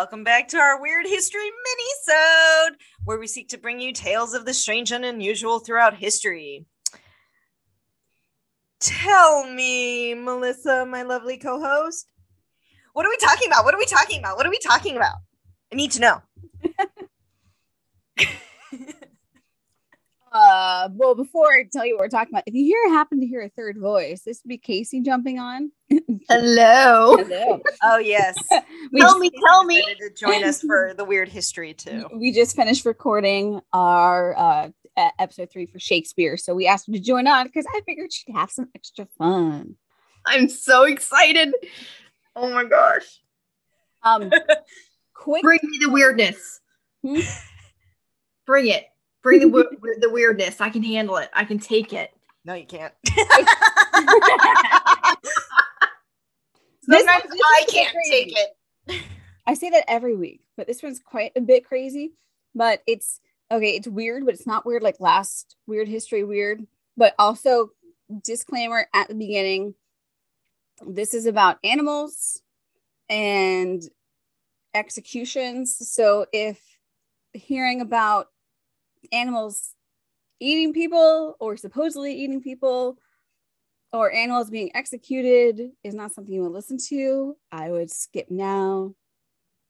Welcome back to our Weird History mini-sode, where we seek to bring you tales of the strange and unusual throughout history. Tell me, Melissa, my lovely co-host, what are we talking about? What are we talking about? What are we talking about? I need to know. Uh, well, before I tell you what we're talking about, if you hear happen to hear a third voice, this would be Casey jumping on. Hello. Hello. Oh yes, we, Tell me, tell me. To join us for the weird history too. we just finished recording our uh episode three for Shakespeare, so we asked her to join on because I figured she'd have some extra fun. I'm so excited. Oh my gosh. Um, quick, Bring me the weirdness. Hmm? Bring it. Bring the the weirdness. I can handle it. I can take it. No, you can't. This- Sometimes this I can't take it. I say that every week, but this one's quite a bit crazy. But it's okay, it's weird, but it's not weird like last weird history weird. But also, disclaimer at the beginning this is about animals and executions. So if hearing about animals eating people or supposedly eating people or animals being executed is not something you would listen to, I would skip now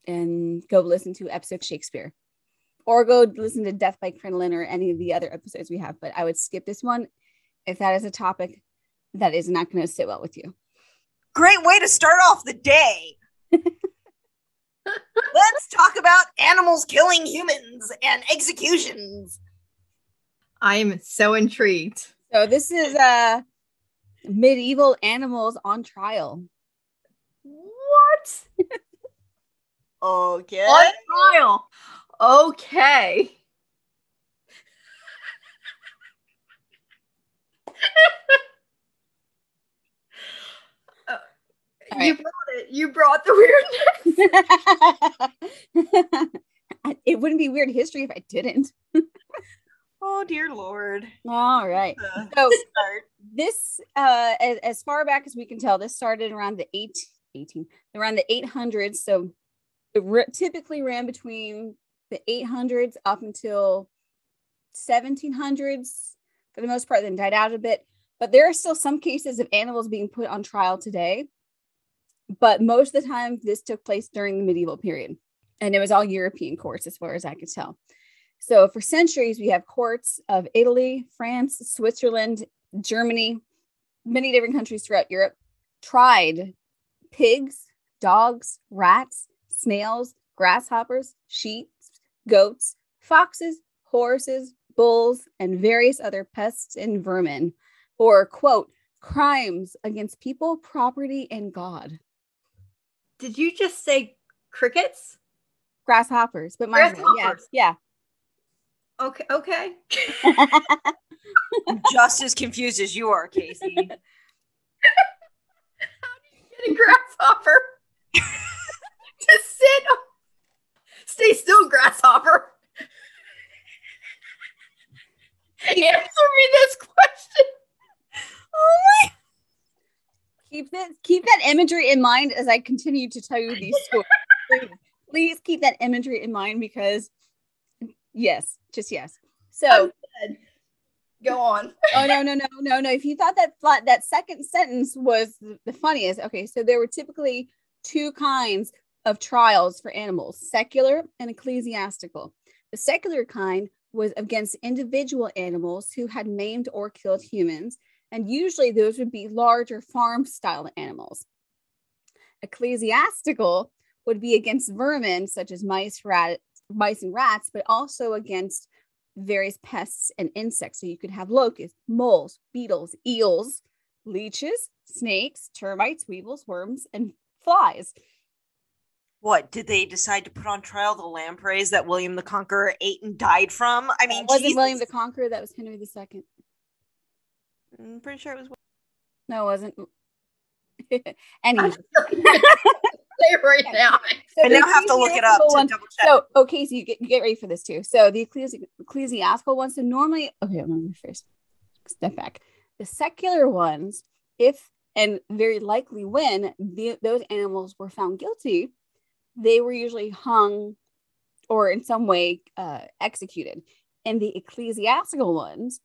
and go listen to episode Shakespeare or go listen to Death by Crinoline or any of the other episodes we have. But I would skip this one if that is a topic that is not going to sit well with you. Great way to start off the day. Let's talk about animals killing humans and executions. I'm so intrigued. So this is uh medieval animals on trial. What? Okay. On trial. Okay. Uh, All You brought it. You brought the weirdness. it wouldn't be weird history if I didn't. Oh dear lord. All right. Uh, So start. this uh as, as far back as we can tell this started around the 8 18 around the 800s so it r- typically ran between the 800s up until 1700s for the most part then died out a bit but there are still some cases of animals being put on trial today but most of the time this took place during the medieval period and it was all european courts as far as i could tell so for centuries we have courts of italy france switzerland Germany, many different countries throughout Europe tried pigs, dogs, rats, snails, grasshoppers, sheep, goats, foxes, horses, bulls, and various other pests and vermin for quote crimes against people, property, and God. Did you just say crickets? Grasshoppers, but mine, Grasshoppers. yeah, Okay. Okay. I'm just as confused as you are, Casey. Get a grasshopper to sit. on- Stay still, grasshopper. Answer me this question. Keep that keep that imagery in mind as I continue to tell you these stories. Please, please keep that imagery in mind because yes, just yes. So oh, Go on. oh no no no no no if you thought that flat that second sentence was the, the funniest okay so there were typically two kinds of trials for animals secular and ecclesiastical the secular kind was against individual animals who had maimed or killed humans and usually those would be larger farm style animals ecclesiastical would be against vermin such as mice rat mice and rats but also against various pests and insects. So you could have locusts, moles, beetles, eels, leeches, snakes, termites, weevils, worms, and flies. What did they decide to put on trial? The lampreys that William the Conqueror ate and died from? I mean, That wasn't Jesus. William the Conqueror, that was Henry II. I'm pretty sure it was. No, it wasn't. anyway, Say it right now. so I now have to look it up ecclesiastical to double check. So, okay, so you get, you get ready for this too. So, the ecclesi- ecclesiastical ones, so normally, okay, let me first step back. The secular ones, if and very likely when the, those animals were found guilty, they were usually hung or in some way uh, executed. And the ecclesiastical ones,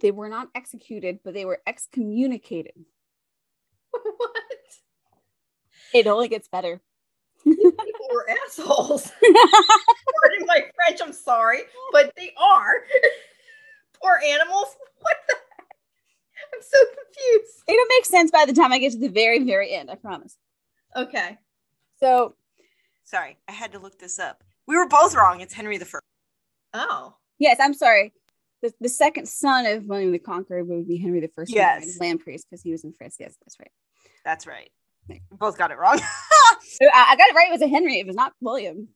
they were not executed, but they were excommunicated. what? It only gets better. People were assholes. Pardon my French, I'm sorry, but they are. Poor animals. What the heck? I'm so confused. It'll make sense by the time I get to the very, very end, I promise. Okay. So, Sorry, I had to look this up. We were both wrong. It's Henry the First. Oh. yes, I'm sorry. The, the second son of William the Conqueror would be Henry the First. Yes. Land priest because he was in France. Yes, that's right. That's right. We both got it wrong. So I, I got it right. It was a Henry. It was not William.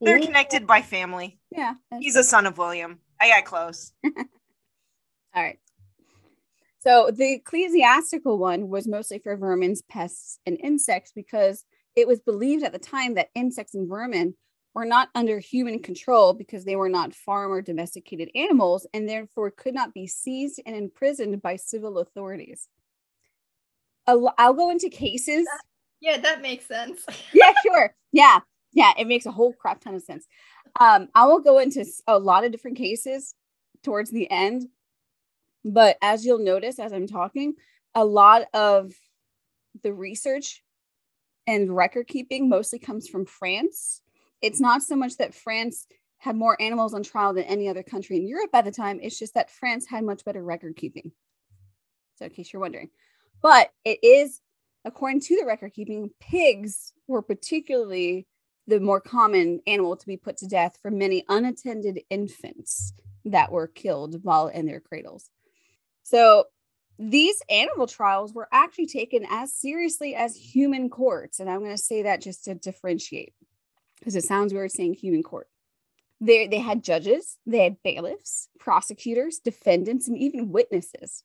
They're connected by family. Yeah. He's a son of William. I got close. All right. So the ecclesiastical one was mostly for vermin, pests, and insects because it was believed at the time that insects and vermin were not under human control because they were not farm or domesticated animals and therefore could not be seized and imprisoned by civil authorities. I'll go into cases. Yeah, that makes sense. yeah, sure. Yeah, yeah, it makes a whole crap ton of sense. Um, I will go into a lot of different cases towards the end, but as you'll notice as I'm talking, a lot of the research and record keeping mostly comes from France. It's not so much that France had more animals on trial than any other country in Europe at the time. It's just that France had much better record keeping. So, in case you're wondering, but it is according to the record keeping, pigs were particularly the more common animal to be put to death for many unattended infants that were killed while in their cradles. So these animal trials were actually taken as seriously as human courts. And I'm going to say that just to differentiate because it sounds weird saying human court. They, they had judges, they had bailiffs, prosecutors, defendants, and even witnesses.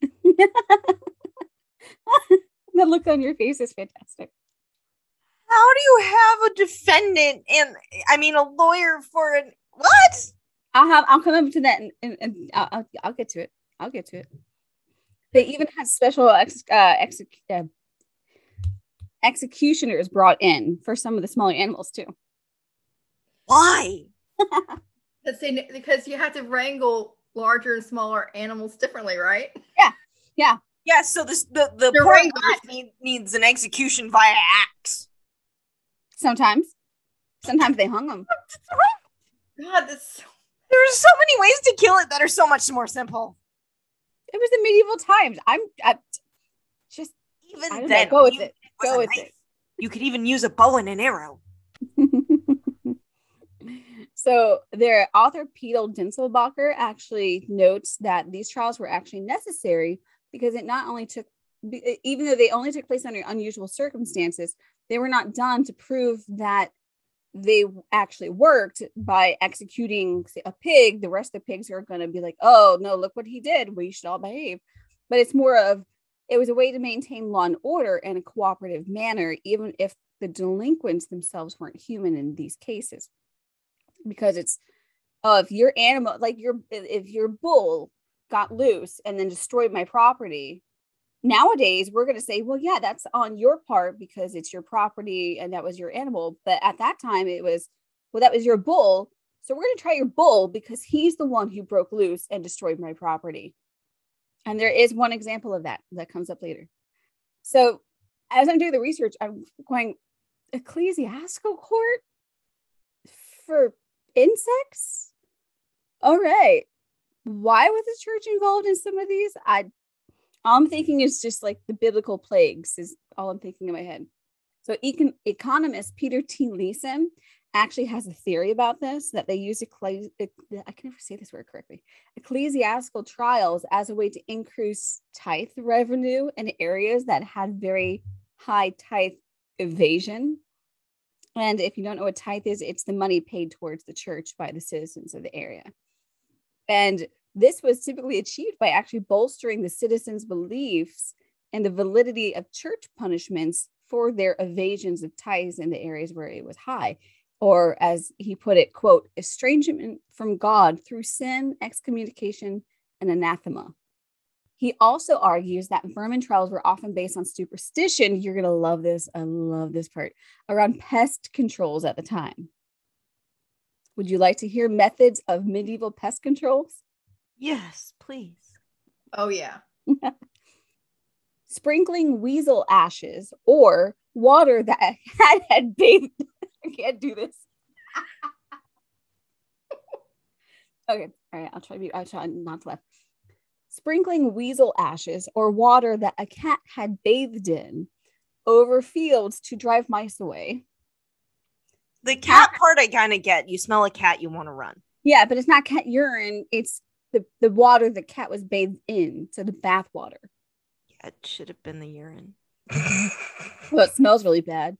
the look on your face is fantastic. How do you have a defendant and I mean a lawyer for an what? I'll have I'll come up to that and, and, and I'll, I'll I'll get to it. I'll get to it. They even had special ex, uh, exec, uh, executioners brought in for some of the smaller animals too. Why? Because they- because you have to wrangle larger and smaller animals differently, right? Yeah, Yeah. Yeah, so this the the They're poor need, needs an execution via axe. Sometimes, sometimes they hung them. God, this There's so many ways to kill it that are so much more simple. It was the medieval times. I'm I, just Even I know, then, go with you- it. Go with knife. it. You could even use a bow and an arrow. so their author Peter Dinzelbacher actually notes that these trials were actually necessary because it not only took even though they only took place under unusual circumstances they were not done to prove that they actually worked by executing say, a pig the rest of the pigs are going to be like oh no look what he did we should all behave but it's more of it was a way to maintain law and order in a cooperative manner even if the delinquents themselves weren't human in these cases. Because it's oh, if your animal like your if your bull got loose and then destroyed my property nowadays we're going to say well yeah that's on your part because it's your property and that was your animal. But at that time it was well that was your bull so we're going to try your bull because he's the one who broke loose and destroyed my property and there is one example of that that comes up later. So as i'm doing the research i'm going ecclesiastical court for insects? All right. Why was the church involved in some of these? I all i'm thinking is just like the biblical plagues is all i'm thinking in my head. So econ- economist peter t. Leeson actually has a theory about this that they use ecclesi- i can never say this word correctly ecclesiastical trials as a way to increase tithe revenue in areas that had very high tithe evasion and if you don't know what tithe is, it's the money paid towards the church by the citizens of the area. And this was typically achieved by actually bolstering the citizens' beliefs and the validity of church punishments for their evasions of tithes in the areas where it was high. Or as he put it, quote, estrangement from God through sin, excommunication, and anathema. He also argues that vermin trials were often based on superstition. You're going to love this. I love this part around pest controls at the time. Would you like to hear methods of medieval pest controls? Yes, please. Oh yeah. Sprinkling weasel ashes or water that had, had bathed. I can't do this. okay, all right. I'll try to be. I'll try not to laugh. Sprinkling weasel ashes or water that a cat had bathed in over fields to drive mice away. The cat part I kind of get. You smell a cat, you want to run. Yeah, but it's not cat urine. It's the, the water the cat was bathed in. So the bath water. Yeah, it should have been the urine. Well, it smells really bad.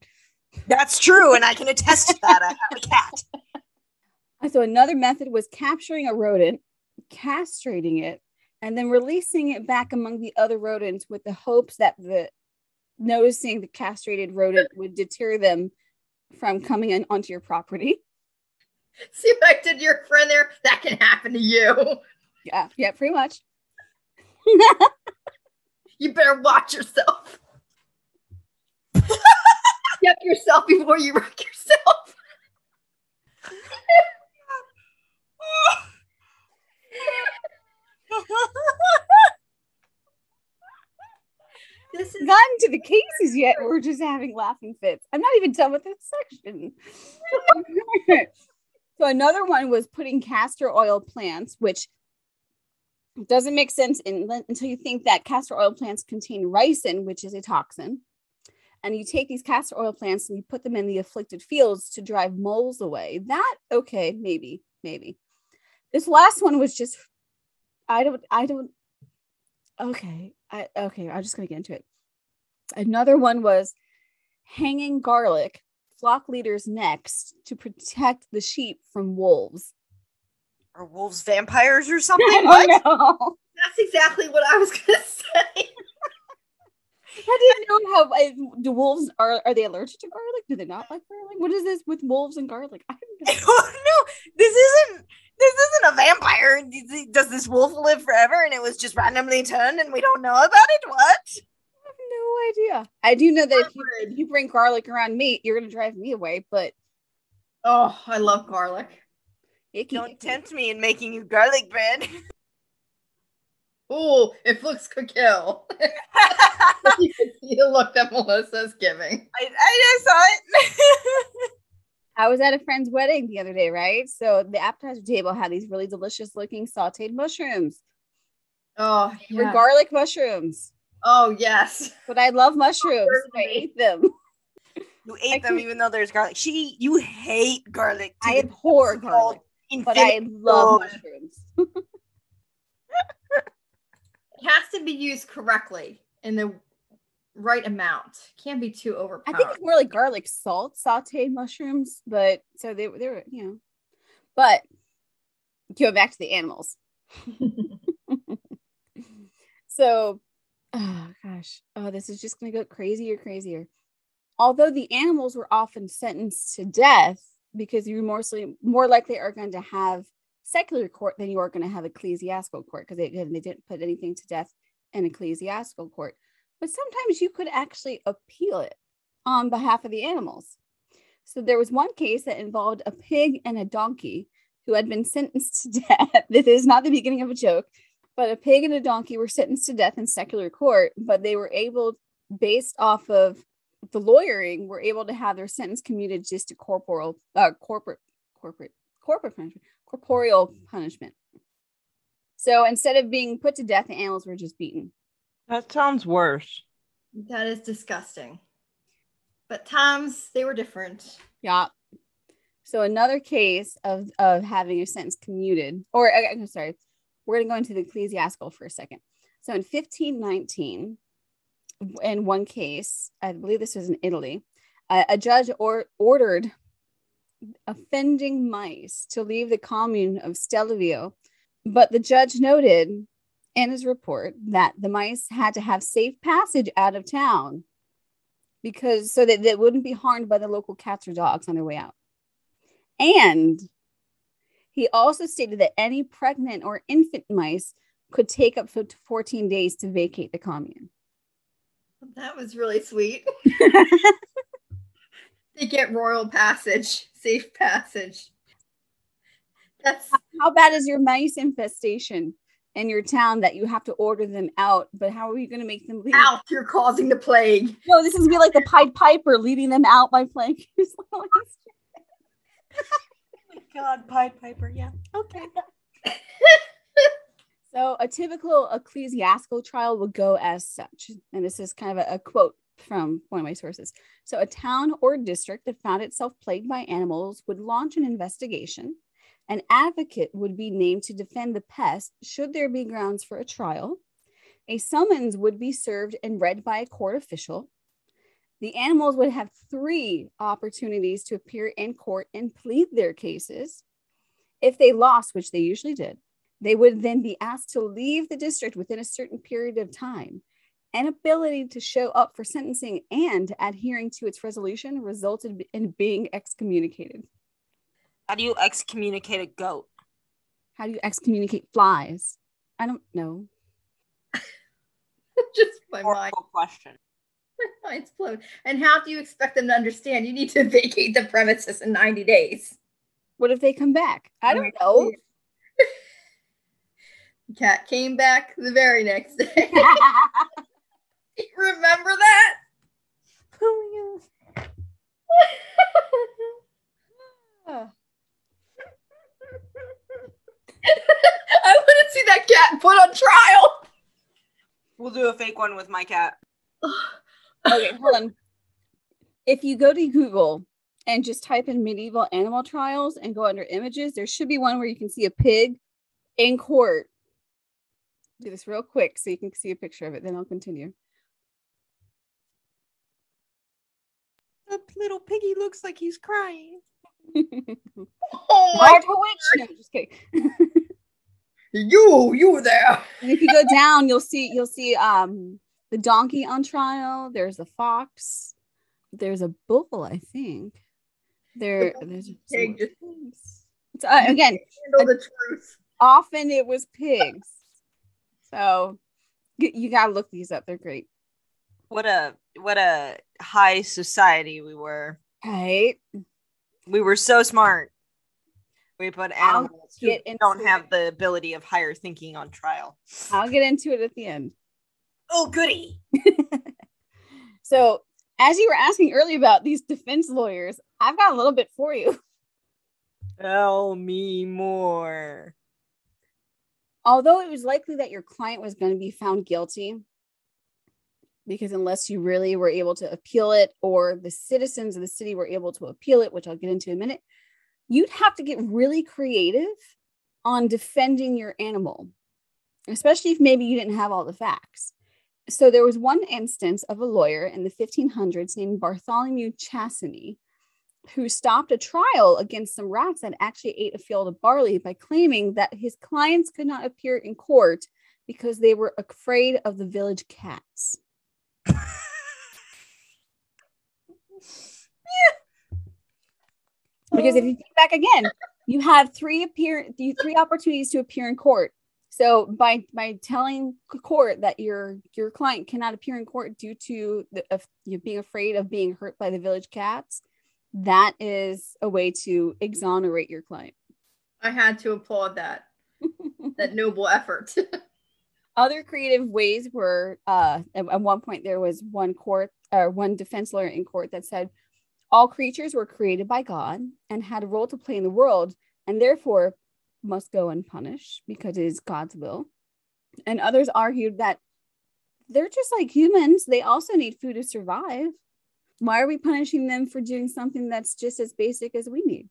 That's true, and I can attest to that. I have a cat. So another method was capturing a rodent, castrating it, and then releasing it back among the other rodents with the hopes that the noticing the castrated rodent would deter them from coming in onto your property. See what I did your friend there? That can happen to you. Yeah, yeah, pretty much. You better watch yourself. Yep, yourself before you wreck yourself. This is gotten to the cases yet. We're just having laughing fits. I'm not even done with this section. so another one was putting castor oil plants, which doesn't make sense in, until you think that castor oil plants contain ricin, which is a toxin. And you take these castor oil plants and you put them in the afflicted fields to drive moles away. That okay, maybe, maybe. This last one was just I don't I don't okay. I okay, I'm just gonna get into it. Another one was hanging garlic flock leaders' necks to protect the sheep from wolves. Are wolves vampires or something? That's exactly what I was gonna say. I didn't know how I, do wolves are are they allergic to garlic? Do they not like garlic? What is this with wolves and garlic? I don't know. no, this isn't this isn't a vampire. Does this wolf live forever and it was just randomly turned and we don't know about it? What? I have no idea. I do know that if you, if you bring garlic around me, you're gonna drive me away. But Oh, I love garlic. icky. Don't tempt me in making you garlic bread. Ooh, if looks could kill. you can see the look that Melissa's giving. I, I just saw it. I was at a friend's wedding the other day, right? So the appetizer table had these really delicious looking sauteed mushrooms. Oh, They were garlic mushrooms. oh yes. But I love mushrooms. so I Certainly. ate them. you I ate them can't- even though there's garlic. She, you hate garlic. to I abhor so-called garlic, but I love mushrooms. Has to be used correctly in the right amount. Can't be too overpowered. I think it's more like garlic salt sauteed mushrooms, but so they, were- they were, you know. But going back to the animals. So, oh gosh, oh, this is just going to go crazier, crazier. Although the animals were often sentenced to death because you mostly more likely are going to have secular court then you are going to have ecclesiastical court because they, they didn't put anything to death in ecclesiastical court. But sometimes you could actually appeal it on behalf of the animals. So there was one case that involved a pig and a donkey who had been sentenced to death. this is not the beginning of a joke, but a pig and a donkey were sentenced to death in secular court, but they were able, based off of the lawyering, were able to have their sentence commuted just to corporal, uh, corporate, corporate, corporate punishment, corporeal mm. punishment. So instead of being put to death, the animals were just beaten. That sounds worse. that is disgusting. But times they were different. Yeah. So another case of of having a sentence commuted, or I- I'm sorry, we're going to go into the ecclesiastical for a second. So in 1519, in one case, I believe this was in Italy, a, a judge or, ordered offending mice to leave the commune of Stelvio, but the judge noted in his report that the mice had to have safe passage out of town because so that they wouldn't be harmed by the local cats or dogs on their way out. And he also stated that any pregnant or infant mice could take up to 14 days to vacate the commune. That was really sweet. they get royal passage, safe passage. That's How bad is your mice infestation in your town that you have to order them out? But how are you going to make them leave? out. You're causing the plague. No, this is gonna be like the Pied Piper leading them out by playing. Oh my God, Pied Piper. Yeah. Okay. So, a typical ecclesiastical trial would go as such. And this is kind of a, a quote from one of my sources. So, a town or district that found itself plagued by animals would launch an investigation. An advocate would be named to defend the pest should there be grounds for a trial. A summons would be served and read by a court official. The animals would have three opportunities to appear in court and plead their cases. If they lost, which they usually did, they would then be asked to leave the district within a certain period of time. An ability to show up for sentencing and adhering to its resolution resulted in being excommunicated. How do you excommunicate a goat? How do you excommunicate flies? I don't know. Just my mind. Question. My mind's blown. And how do you expect them to understand? You need to vacate the premises in 90 days. What if they come back? I don't know. The cat came back the very next day. Remember that? Oh I want to see that cat put on trial. We'll do a fake one with my cat. okay, hold on. If you go to Google and just type in medieval animal trials and go under images, there should be one where you can see a pig in court. Do this real quick so you can see a picture of it, then I'll continue. The little piggy looks like he's crying. Oh my Marvel Witch! No, just kidding. You, you were there. and if you go down, you'll see you'll see um the donkey on trial. There's a fox. There's a bull, I think. There, there's some pig more pigs. So, uh, again, Handle the truth. often it was pigs. So y- you gotta look these up. They're great. What a what a high society we were. Right. We were so smart. We put animals who don't it. have the ability of higher thinking on trial. I'll get into it at the end. Oh goody. So as you were asking earlier about these defense lawyers, I've got a little bit for you. Tell me more. Although it was likely that your client was going to be found guilty, because unless you really were able to appeal it or the citizens of the city were able to appeal it, which I'll get into in a minute, you'd have to get really creative on defending your animal, especially if maybe you didn't have all the facts. So there was one instance of a lawyer in the 1500s named Bartholomew Chassenée who stopped a trial against some rats that actually ate a field of barley by claiming that his clients could not appear in court because they were afraid of the village cats. Because if you think back again, you have three appear three opportunities to appear in court. So by by telling court that your your client cannot appear in court due to the, of you being afraid of being hurt by the village cats, that is a way to exonerate your client. I had to applaud that. That noble effort. Other creative ways were uh, at, at one point there was one court or one defense lawyer in court that said all creatures were created by God and had a role to play in the world and therefore must go unpunished because it is God's will. And others argued that they're just like humans, they also need food to survive. Why are we punishing them for doing something that's just as basic as we need?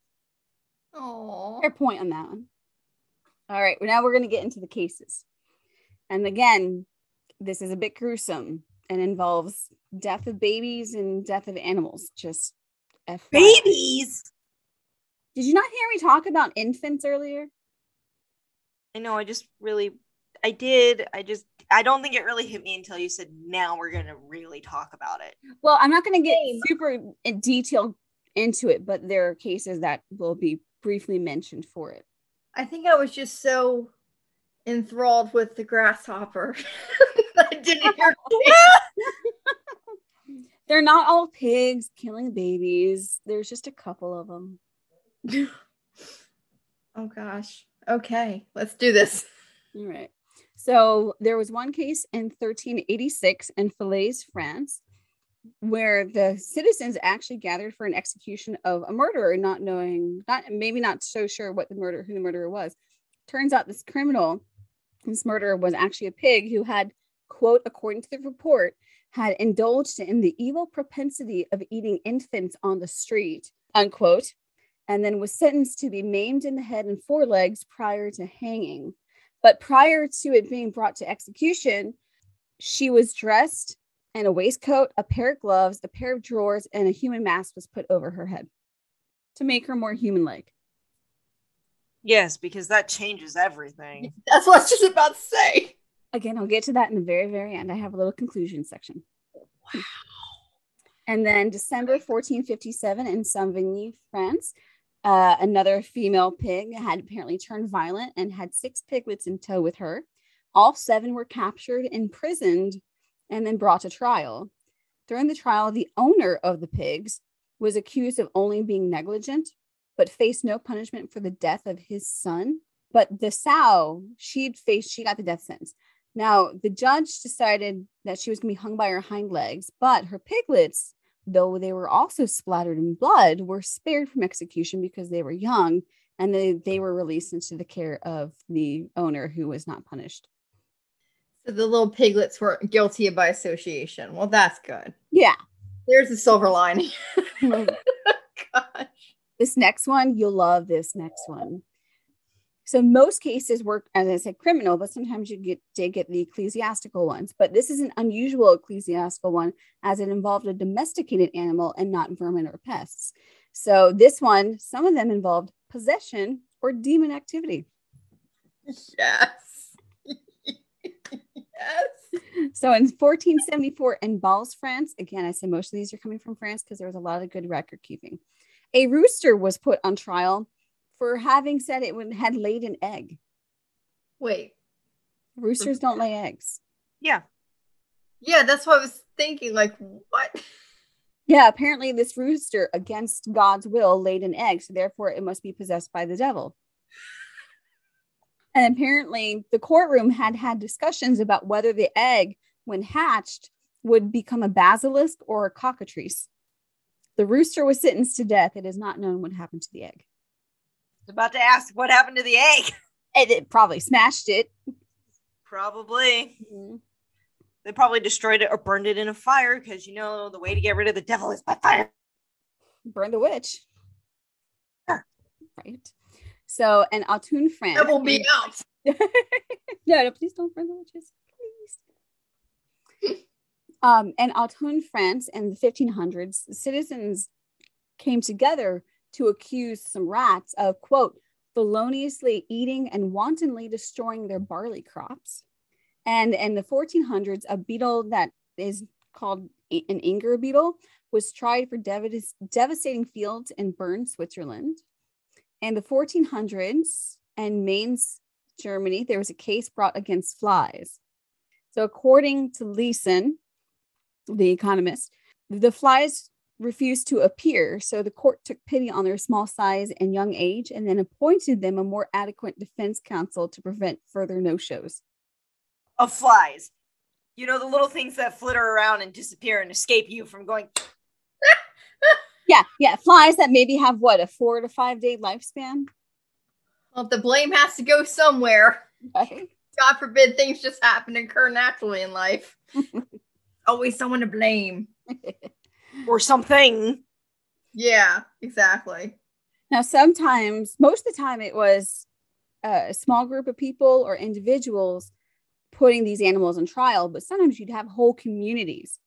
Oh. Fair point on that one. All right, well, now we're going to get into the cases. And again, this is a bit gruesome and involves death of babies and death of animals. Just FYI. Babies. Did you not hear me talk about infants earlier? I know. I just really, I did. I just, I don't think it really hit me until you said, "Now we're gonna really talk about it." Well, I'm not going to get super in detail into it, but there are cases that will be briefly mentioned for it. I think I was just so enthralled with the grasshopper. I didn't hear. They're not all pigs killing babies. There's just a couple of them. oh gosh. Okay, let's do this. All right. So there was one case in 1386 in Falaise, France, where the citizens actually gathered for an execution of a murderer, not knowing, not maybe not so sure what the murder, who the murderer was. Turns out this criminal, this murderer was actually a pig who had, quote, according to the report, had indulged in the evil propensity of eating infants on the street, unquote, and then was sentenced to be maimed in the head and forelegs prior to hanging. But prior to it being brought to execution, she was dressed in a waistcoat, a pair of gloves, a pair of drawers, and a human mask was put over her head to make her more human like. Yes, because that changes everything. That's what I was just about to say. Again, I'll get to that in the very, very end. I have a little conclusion section. Wow. And then December 1457 in Savigny, France, uh, another female pig had apparently turned violent and had six piglets in tow with her. All seven were captured, imprisoned, and then brought to trial. During the trial, the owner of the pigs was accused of only being negligent, but faced no punishment for the death of his son. But the sow, she'd faced, she got the death sentence. Now, the judge decided that she was going to be hung by her hind legs, but her piglets, though they were also splattered in blood, were spared from execution because they were young and they, they were released into the care of the owner who was not punished. So the little piglets were guilty by association. Well, that's good. Yeah. There's a silver lining. Gosh. This next one, you'll love this next one. So most cases work, as I said, criminal, but sometimes you get to get the ecclesiastical ones. But this is an unusual ecclesiastical one as it involved a domesticated animal and not vermin or pests. So this one, some of them involved possession or demon activity. Yes. yes. So in 1474 in Balls, France, again, I say most of these are coming from France because there was a lot of good record keeping. A rooster was put on trial for having said it when had laid an egg. Wait. Roosters don't lay eggs. Yeah. Yeah, that's what I was thinking. Like, what? Yeah, apparently this rooster, against God's will, laid an egg, so therefore it must be possessed by the devil. And apparently, the courtroom had had discussions about whether the egg, when hatched, would become a basilisk or a cockatrice. The rooster was sentenced to death. It is not known what happened to the egg. I was about to ask what happened to the egg. And it probably smashed it. Probably. Mm-hmm. They probably destroyed it or burned it in a fire because you know the way to get rid of the devil is by fire. Burn the witch. Sure. Right. So, an Autun. That will be out. no, no, please don't burn the witches. Please. Um, in Autun, France, in the 1500s, citizens came together to accuse some rats of, quote, feloniously eating and wantonly destroying their barley crops. And in the 1400s, a beetle that is called an Inger beetle was tried for dev- devastating fields in Bern, Switzerland. In the 1400s in Mainz, Germany, there was a case brought against flies. So, according to Leeson, the economist, the flies refused to appear. So the court took pity on their small size and young age and then appointed them a more adequate defense counsel to prevent further no shows. Of flies. You know, the little things that flitter around and disappear and escape you from going. yeah, yeah. Flies that maybe have what, a four to five day lifespan? Well, the blame has to go somewhere. Right. God forbid things just happen and occur naturally in life. Always someone to blame or something. Yeah, exactly. Now, sometimes, most of the time, it was a small group of people or individuals putting these animals on trial, but sometimes you'd have whole communities.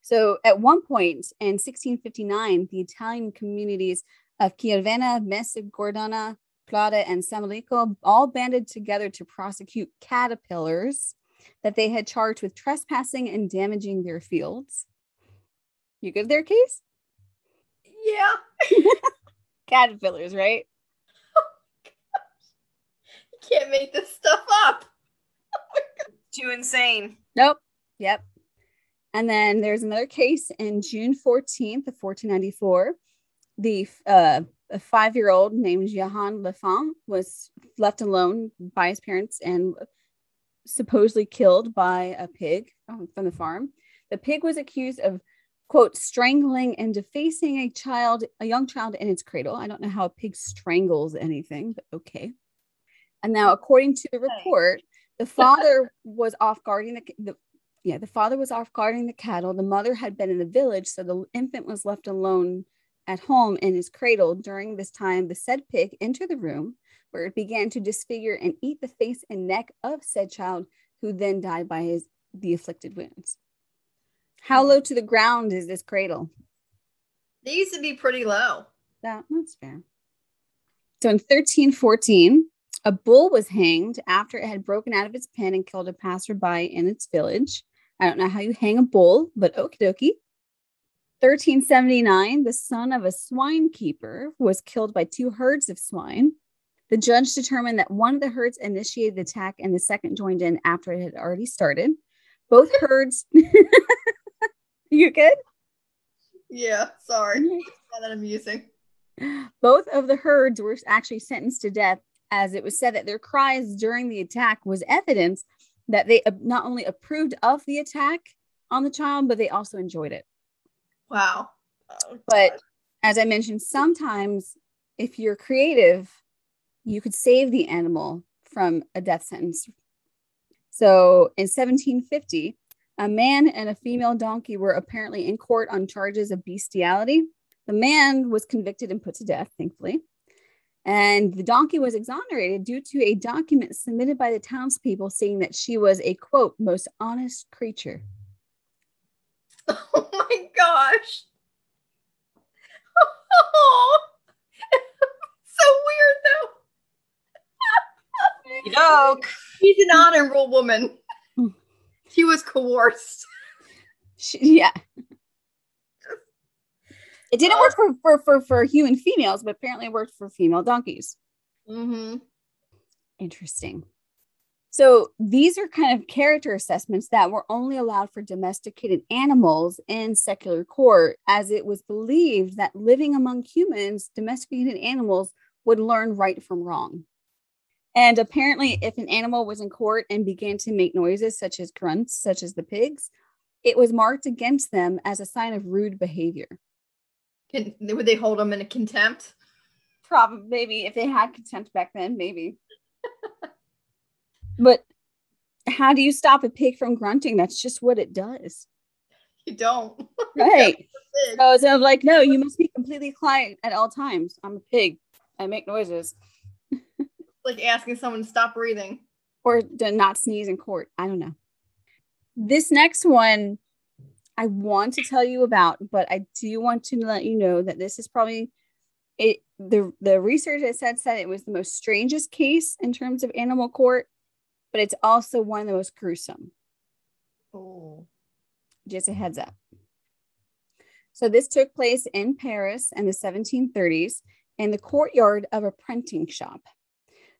So, at one point in 1659, the Italian communities of Chiavenna, Mese, Gordona, Prata, and Samolaco all banded together to prosecute caterpillars that they had charged with trespassing and damaging their fields. You good there, Case? Yeah. Caterpillars, right? Oh, can't make this stuff up. Too insane. Nope. Yep. And then there's another case in June 14th of 1494. The uh, a five-year-old named Johann Lefant was left alone by his parents and supposedly killed by a pig um, from the farm. The pig was accused of quote strangling and defacing a child, a young child in its cradle. I don't know how a pig strangles anything, but okay. And now, according to the report, the father was off guarding the, the yeah, the father was off guarding the cattle. The mother had been in the village, so the infant was left alone at home in his cradle. During this time, the said pig entered the room where it began to disfigure and eat the face and neck of said child, who then died by his the afflicted wounds. How low to the ground is this cradle? They used to be pretty low. That, that's fair. So in 1314, a bull was hanged after it had broken out of its pen and killed a passerby in its village. I don't know how you hang a bull, but okie dokie. 1379, the son of a swine keeper was killed by two herds of swine. The judge determined that one of the herds initiated the attack and the second joined in after it had already started. Both herds. you good? Yeah, sorry. Mm-hmm. Not that amusing. Both of the herds were actually sentenced to death, as it was said that their cries during the attack was evidence that they uh, not only approved of the attack on the child, but they also enjoyed it. Wow. Oh, But as I mentioned, sometimes if you're creative, you could save the animal from a death sentence. So in 1750, a man and a female donkey were apparently in court on charges of bestiality. The man was convicted and put to death, thankfully. And the donkey was exonerated due to a document submitted by the townspeople saying that she was a quote, most honest creature. oh my gosh. Oh, so weird though. Yoke. She's an honorable woman. She was coerced. She, yeah. It didn't work for, for, for, for human females, but apparently it worked for female donkeys. Mm-hmm. Interesting. So these are kind of character assessments that were only allowed for domesticated animals in secular court, as it was believed that living among humans, domesticated animals would learn right from wrong. And apparently, if an animal was in court and began to make noises such as grunts, such as the pigs, it was marked against them as a sign of rude behavior. Can, would they hold them in contempt? Probably, maybe if they had contempt back then, maybe. But how do you stop a pig from grunting? That's just what it does. You don't. Right. So it's of like, no, you must be completely quiet at all times. I'm a pig. I make noises. like asking someone to stop breathing. Or to not sneeze in court. I don't know. This next one I want to tell you about, but I do want to let you know that this is probably it the the research I said said it was the most strangest case in terms of animal court, but it's also one of the most gruesome. Oh. Just a heads up. So this took place in Paris in the 1730s in the courtyard of a printing shop.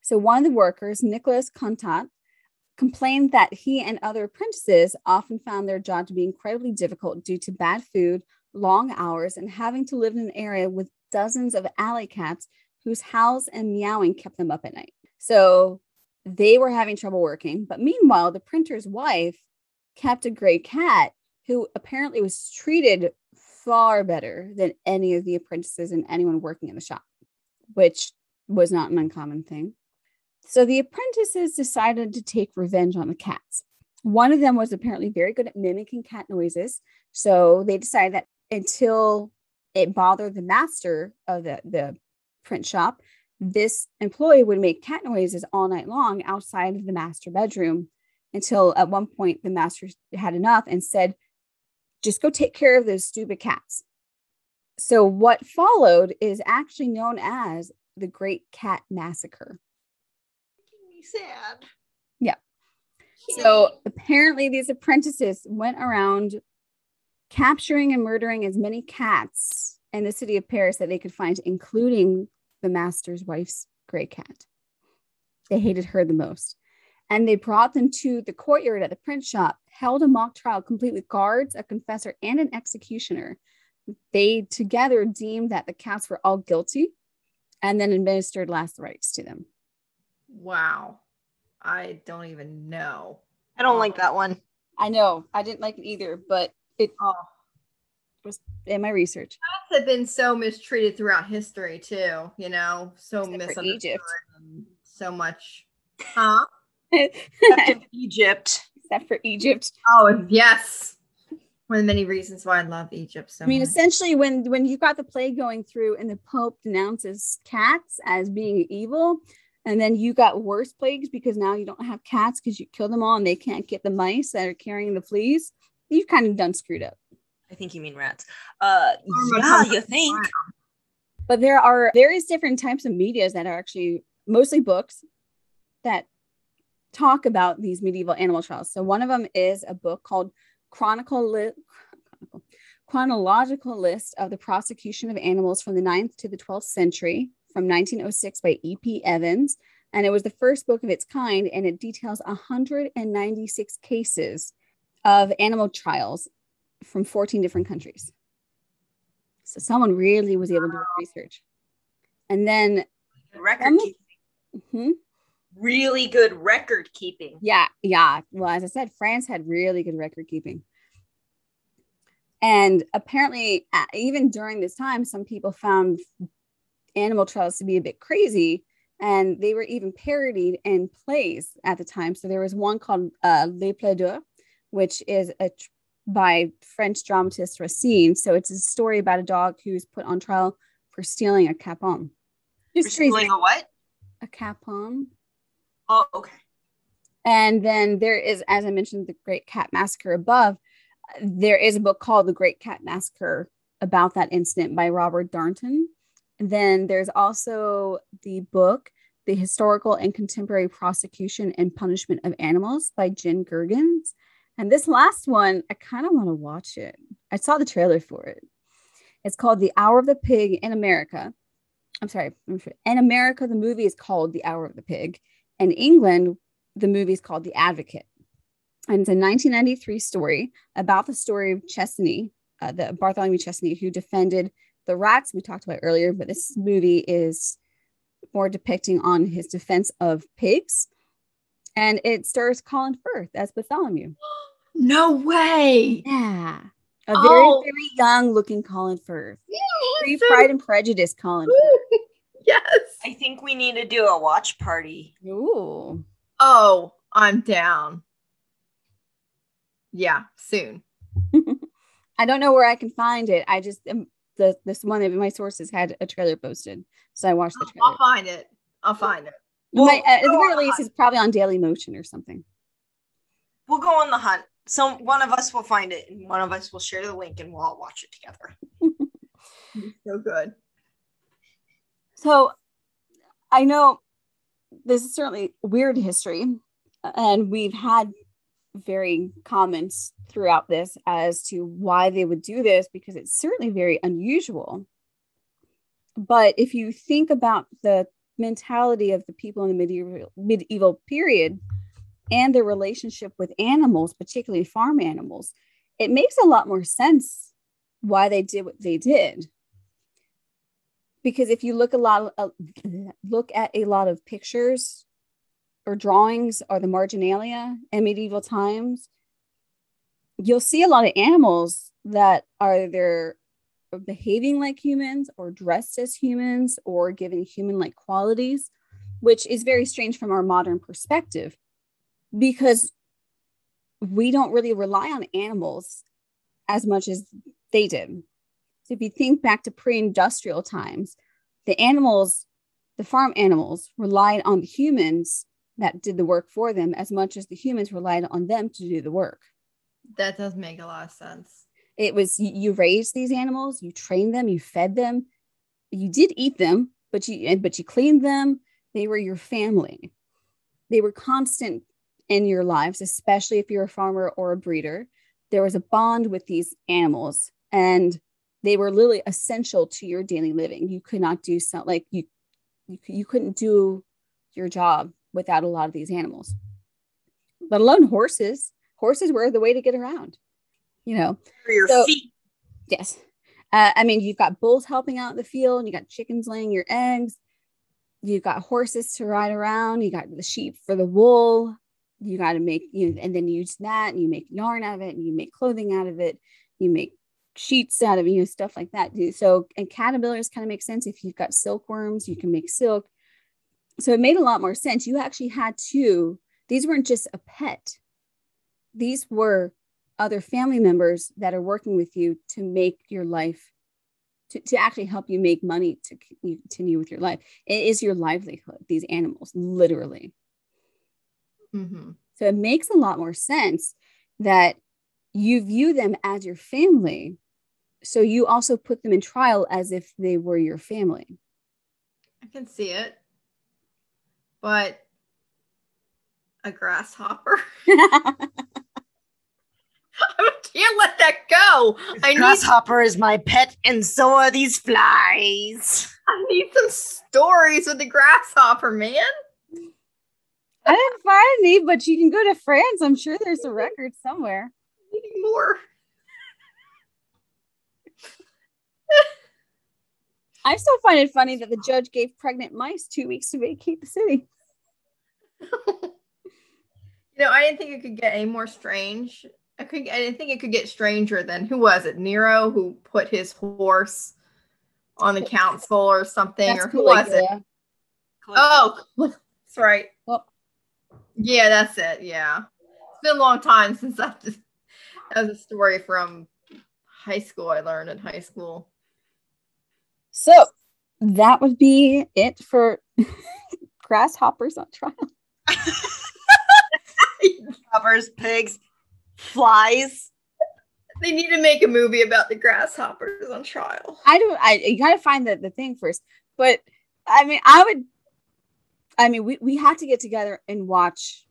So one of the workers, Nicolas Contat, complained that he and other apprentices often found their job to be incredibly difficult due to bad food, long hours, and having to live in an area with dozens of alley cats whose howls and meowing kept them up at night. So they were having trouble working. But meanwhile, the printer's wife kept a gray cat who apparently was treated far better than any of the apprentices and anyone working in the shop, which was not an uncommon thing. So the apprentices decided to take revenge on the cats. One of them was apparently very good at mimicking cat noises. So they decided that until it bothered the master of the, the print shop, this employee would make cat noises all night long outside of the master bedroom until at one point the master had enough and said, just go take care of those stupid cats. So, what followed is actually known as the Great Cat Massacre. Making me sad. Yeah. So, apparently, these apprentices went around capturing and murdering as many cats in the city of Paris that they could find, including the master's wife's gray cat. they hated her the most. And they brought them to the courtyard at the print shop, held a mock trial complete with guards, a confessor, and an executioner. They together deemed that the cats were all guilty and then administered last rites to them. Wow. I don't even know. I don't like um, that one. I know I didn't like it either, but it Oh, was in my research. cats have been so mistreated throughout history too. You know, so Except for misunderstood. Egypt. and So much. Huh? Except Egypt. Except for Egypt. Oh yes. One of the many reasons why I love Egypt so I mean, much. essentially, when when you've got the plague going through, and the Pope denounces cats as being evil, and then you got worse plagues because now you don't have cats because you kill them all, and they can't get the mice that are carrying the fleas. You've kind of done screwed up. I think you mean rats. Uh, Karma yeah, you think? But there are various different types of medias that are actually mostly books that talk about these medieval animal trials. So one of them is a book called Chronicle Li- Chronicle- Chronological List of the Prosecution of Animals from the 9th to the 12th Century from 1906 by E.P. Evans. And it was the first book of its kind, and it details 196 cases of animal trials from 14 different countries. So someone really was able to do research. And then, Record keeping. mhm, Really good record keeping. yeah, yeah. Well, as I said, France had really good record keeping. And apparently, uh, even during this time, some people found animal trials to be a bit crazy. And they were even parodied in plays at the time. So there was one called uh, Les Plaideurs, which is a by French dramatist Racine. So it's a story about a dog who's put on trial for stealing a capon. For Just crazy. stealing a what? A capon. Oh, okay. And then there is, as I mentioned, the Great Cat Massacre above. There is a book called The Great Cat Massacre about that incident by Robert Darnton. And then there's also the book, The Historical and Contemporary Prosecution and Punishment of Animals by Jen Gergens. And this last one, I kind of want to watch it. I saw the trailer for it. It's called The Hour of the Pig in America. I'm sorry, in America, the movie is called The Hour of the Pig. In England, the movie is called The Advocate. And it's a 1993 story about the story of Chassenée, uh, the Bartholomew Chassenée, who defended the rats we talked about earlier. But this movie is more depicting on his defense of pigs. And it stars Colin Firth as Bartholomew. No way. Yeah. A very, Oh. very young looking Colin Firth. Pre So- Pride and Prejudice Colin Firth. yes. I think we need to do a watch party. Ooh. Oh, I'm down. Yeah, soon. I don't know where I can find it. I just um, the this one of my sources had a trailer posted, so I watched the trailer. I'll find it. I'll find it. Might- at uh, the very least, it's probably on Daily Motion or something. We'll go on the hunt. Some one of us will find it, and one of us will share the link, and we'll all watch it together. So good. So I know this is certainly weird history, and we've had varying comments throughout this as to why they would do this because it's certainly very unusual. But if you think about the mentality of the people in the medieval medieval period and their relationship with animals, particularly farm animals, it makes a lot more sense why they did what they did. Because if you look a lot of, look at a lot of pictures or drawings or the marginalia in medieval times you'll see a lot of animals that are either behaving like humans or dressed as humans or given human like qualities which is very strange from our modern perspective because we don't really rely on animals as much as they did so if you think back to pre-industrial times, the animals, the farm animals relied on the humans that did the work for them as much as the humans relied on them to do the work. That does make a lot of sense. It was you, you raised these animals, you trained them, you fed them, you did eat them, but you but you cleaned them. They were your family. They were constant in your lives, especially if you're a farmer or a breeder. There was a bond with these animals, and they were literally essential to your daily living. You could not do something like you, you, you couldn't do your job without a lot of these animals, let alone horses. Horses were the way to get around, you know. For your So- feet. Yes. Uh, I mean, you've got bulls helping out in the field, you got chickens laying your eggs, you've got horses to ride around, you got the sheep for the wool. You got to make you, and then you use that and you make yarn out of it, and you make clothing out of it, you make sheets out of you know, stuff like that. So, and caterpillars kind of make sense if you've got silkworms, you can make silk. So it made a lot more sense. You actually had to, these weren't just a pet, these were other family members that are working with you to make your life to, to actually help you make money to continue with your life it is your livelihood these animals literally Mm-hmm. so it makes a lot more sense that you view them as your family so you also put them in trial as if they were your family I can see it. But a grasshopper. I can't let that go. I need Grasshopper is my pet, and so are these flies. I need some stories with the grasshopper, man. i didn't find any but you can go to france i'm sure there's a record somewhere Needing more. i still find it funny that the judge gave pregnant mice two weeks to vacate the city you know, I didn't think it could get any more strange. I could. I didn't think it could get stranger than who was it? Nero who put his horse on the council or something, That's or who was it? Caligula. Oh, that's right. Well- yeah, that's it. Yeah, it's been a long time since I. Just, that was a story from high school. I learned in high school. So that would be it for grasshoppers on trial. Grasshoppers, pigs, flies. They need to make a movie about the grasshoppers on trial. I don't. I you gotta find the the thing first. But I mean, I would. I mean, we we have to get together and watch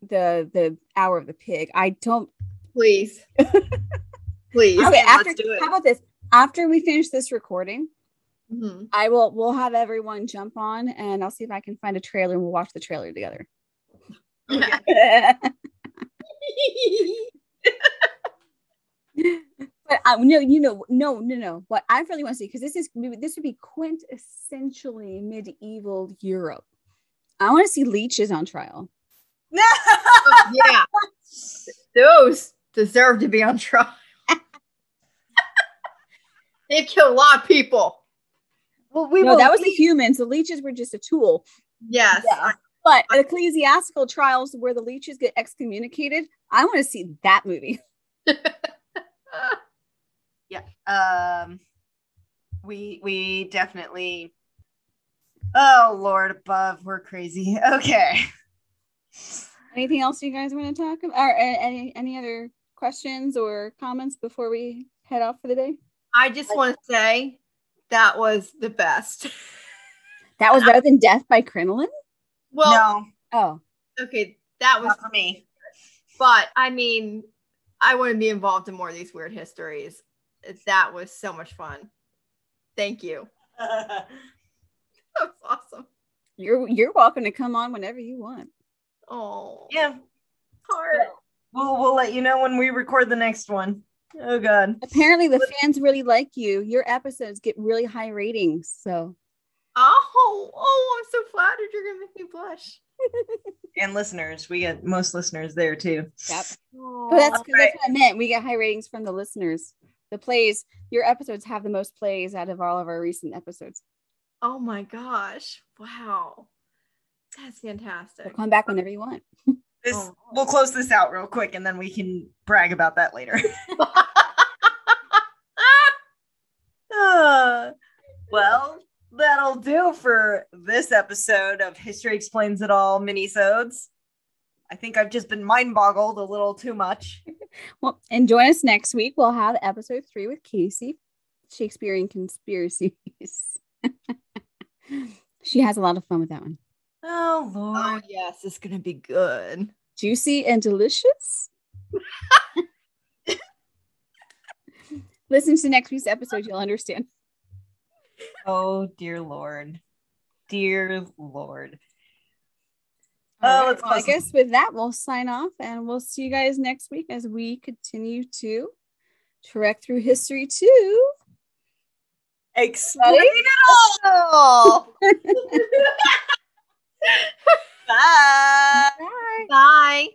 the the hour of the pig. I don't. Please, please. Okay, Okay, after let's do it. how about this? After we finish this recording, Mhm. I will. We'll have everyone jump on, and I'll see if I can find a trailer, and we'll watch the trailer together. But I no, you know, no, no, no. What I really want to see, because this is this would be quintessentially medieval Europe. I want to see leeches on trial. yeah, those deserve to be on trial. They've killed a lot of people. well, we no, that was the humans. The leeches were just a tool. Yes. Yeah. But ecclesiastical trials where the leeches get excommunicated, I want to see that movie. Yeah. Um we we definitely oh lord above we're crazy okay Anything else you guys want to talk about? Or any any other questions or comments before we head off for the day? I just want to say that was the best. That was better than Death by Crinoline. Well, no Oh, okay, that was, not for me but I mean, I want to be involved in more of these weird histories. That was so much fun. Thank you. That was awesome. you're you're welcome to come on whenever you want. Oh, yeah heart. we'll we'll let you know when we record the next one. Oh god Apparently, the fans really like you. Your episodes get really high ratings. So Oh, oh, I'm so flattered. You're gonna make me blush. and listeners we get most listeners there too Yep. Oh, But that's, Alright. that's what I meant. We get high ratings from the listeners. The plays, your episodes have the most plays out of all of our recent episodes. oh my gosh! Wow, that's So fantastic. come back whenever you want. this Oh. we'll close this out real quick and then we can brag about that later Uh, well, that'll do for this episode of History Explains It All minisodes. I think I've just been mind boggled a little too much. Well, and join us next week. We'll have episode three with Casey, Shakespearean conspiracies. she has a lot of fun with that one. Oh oh lord. yes, it's gonna be good. Juicy and delicious. Listen to next week's episode, you'll understand. Oh dear lord. Dear lord. Oh, right, Well, I guess with that, we'll sign off and we'll see you guys next week as we continue to trek through history too. Explain it all. Oh. Bye.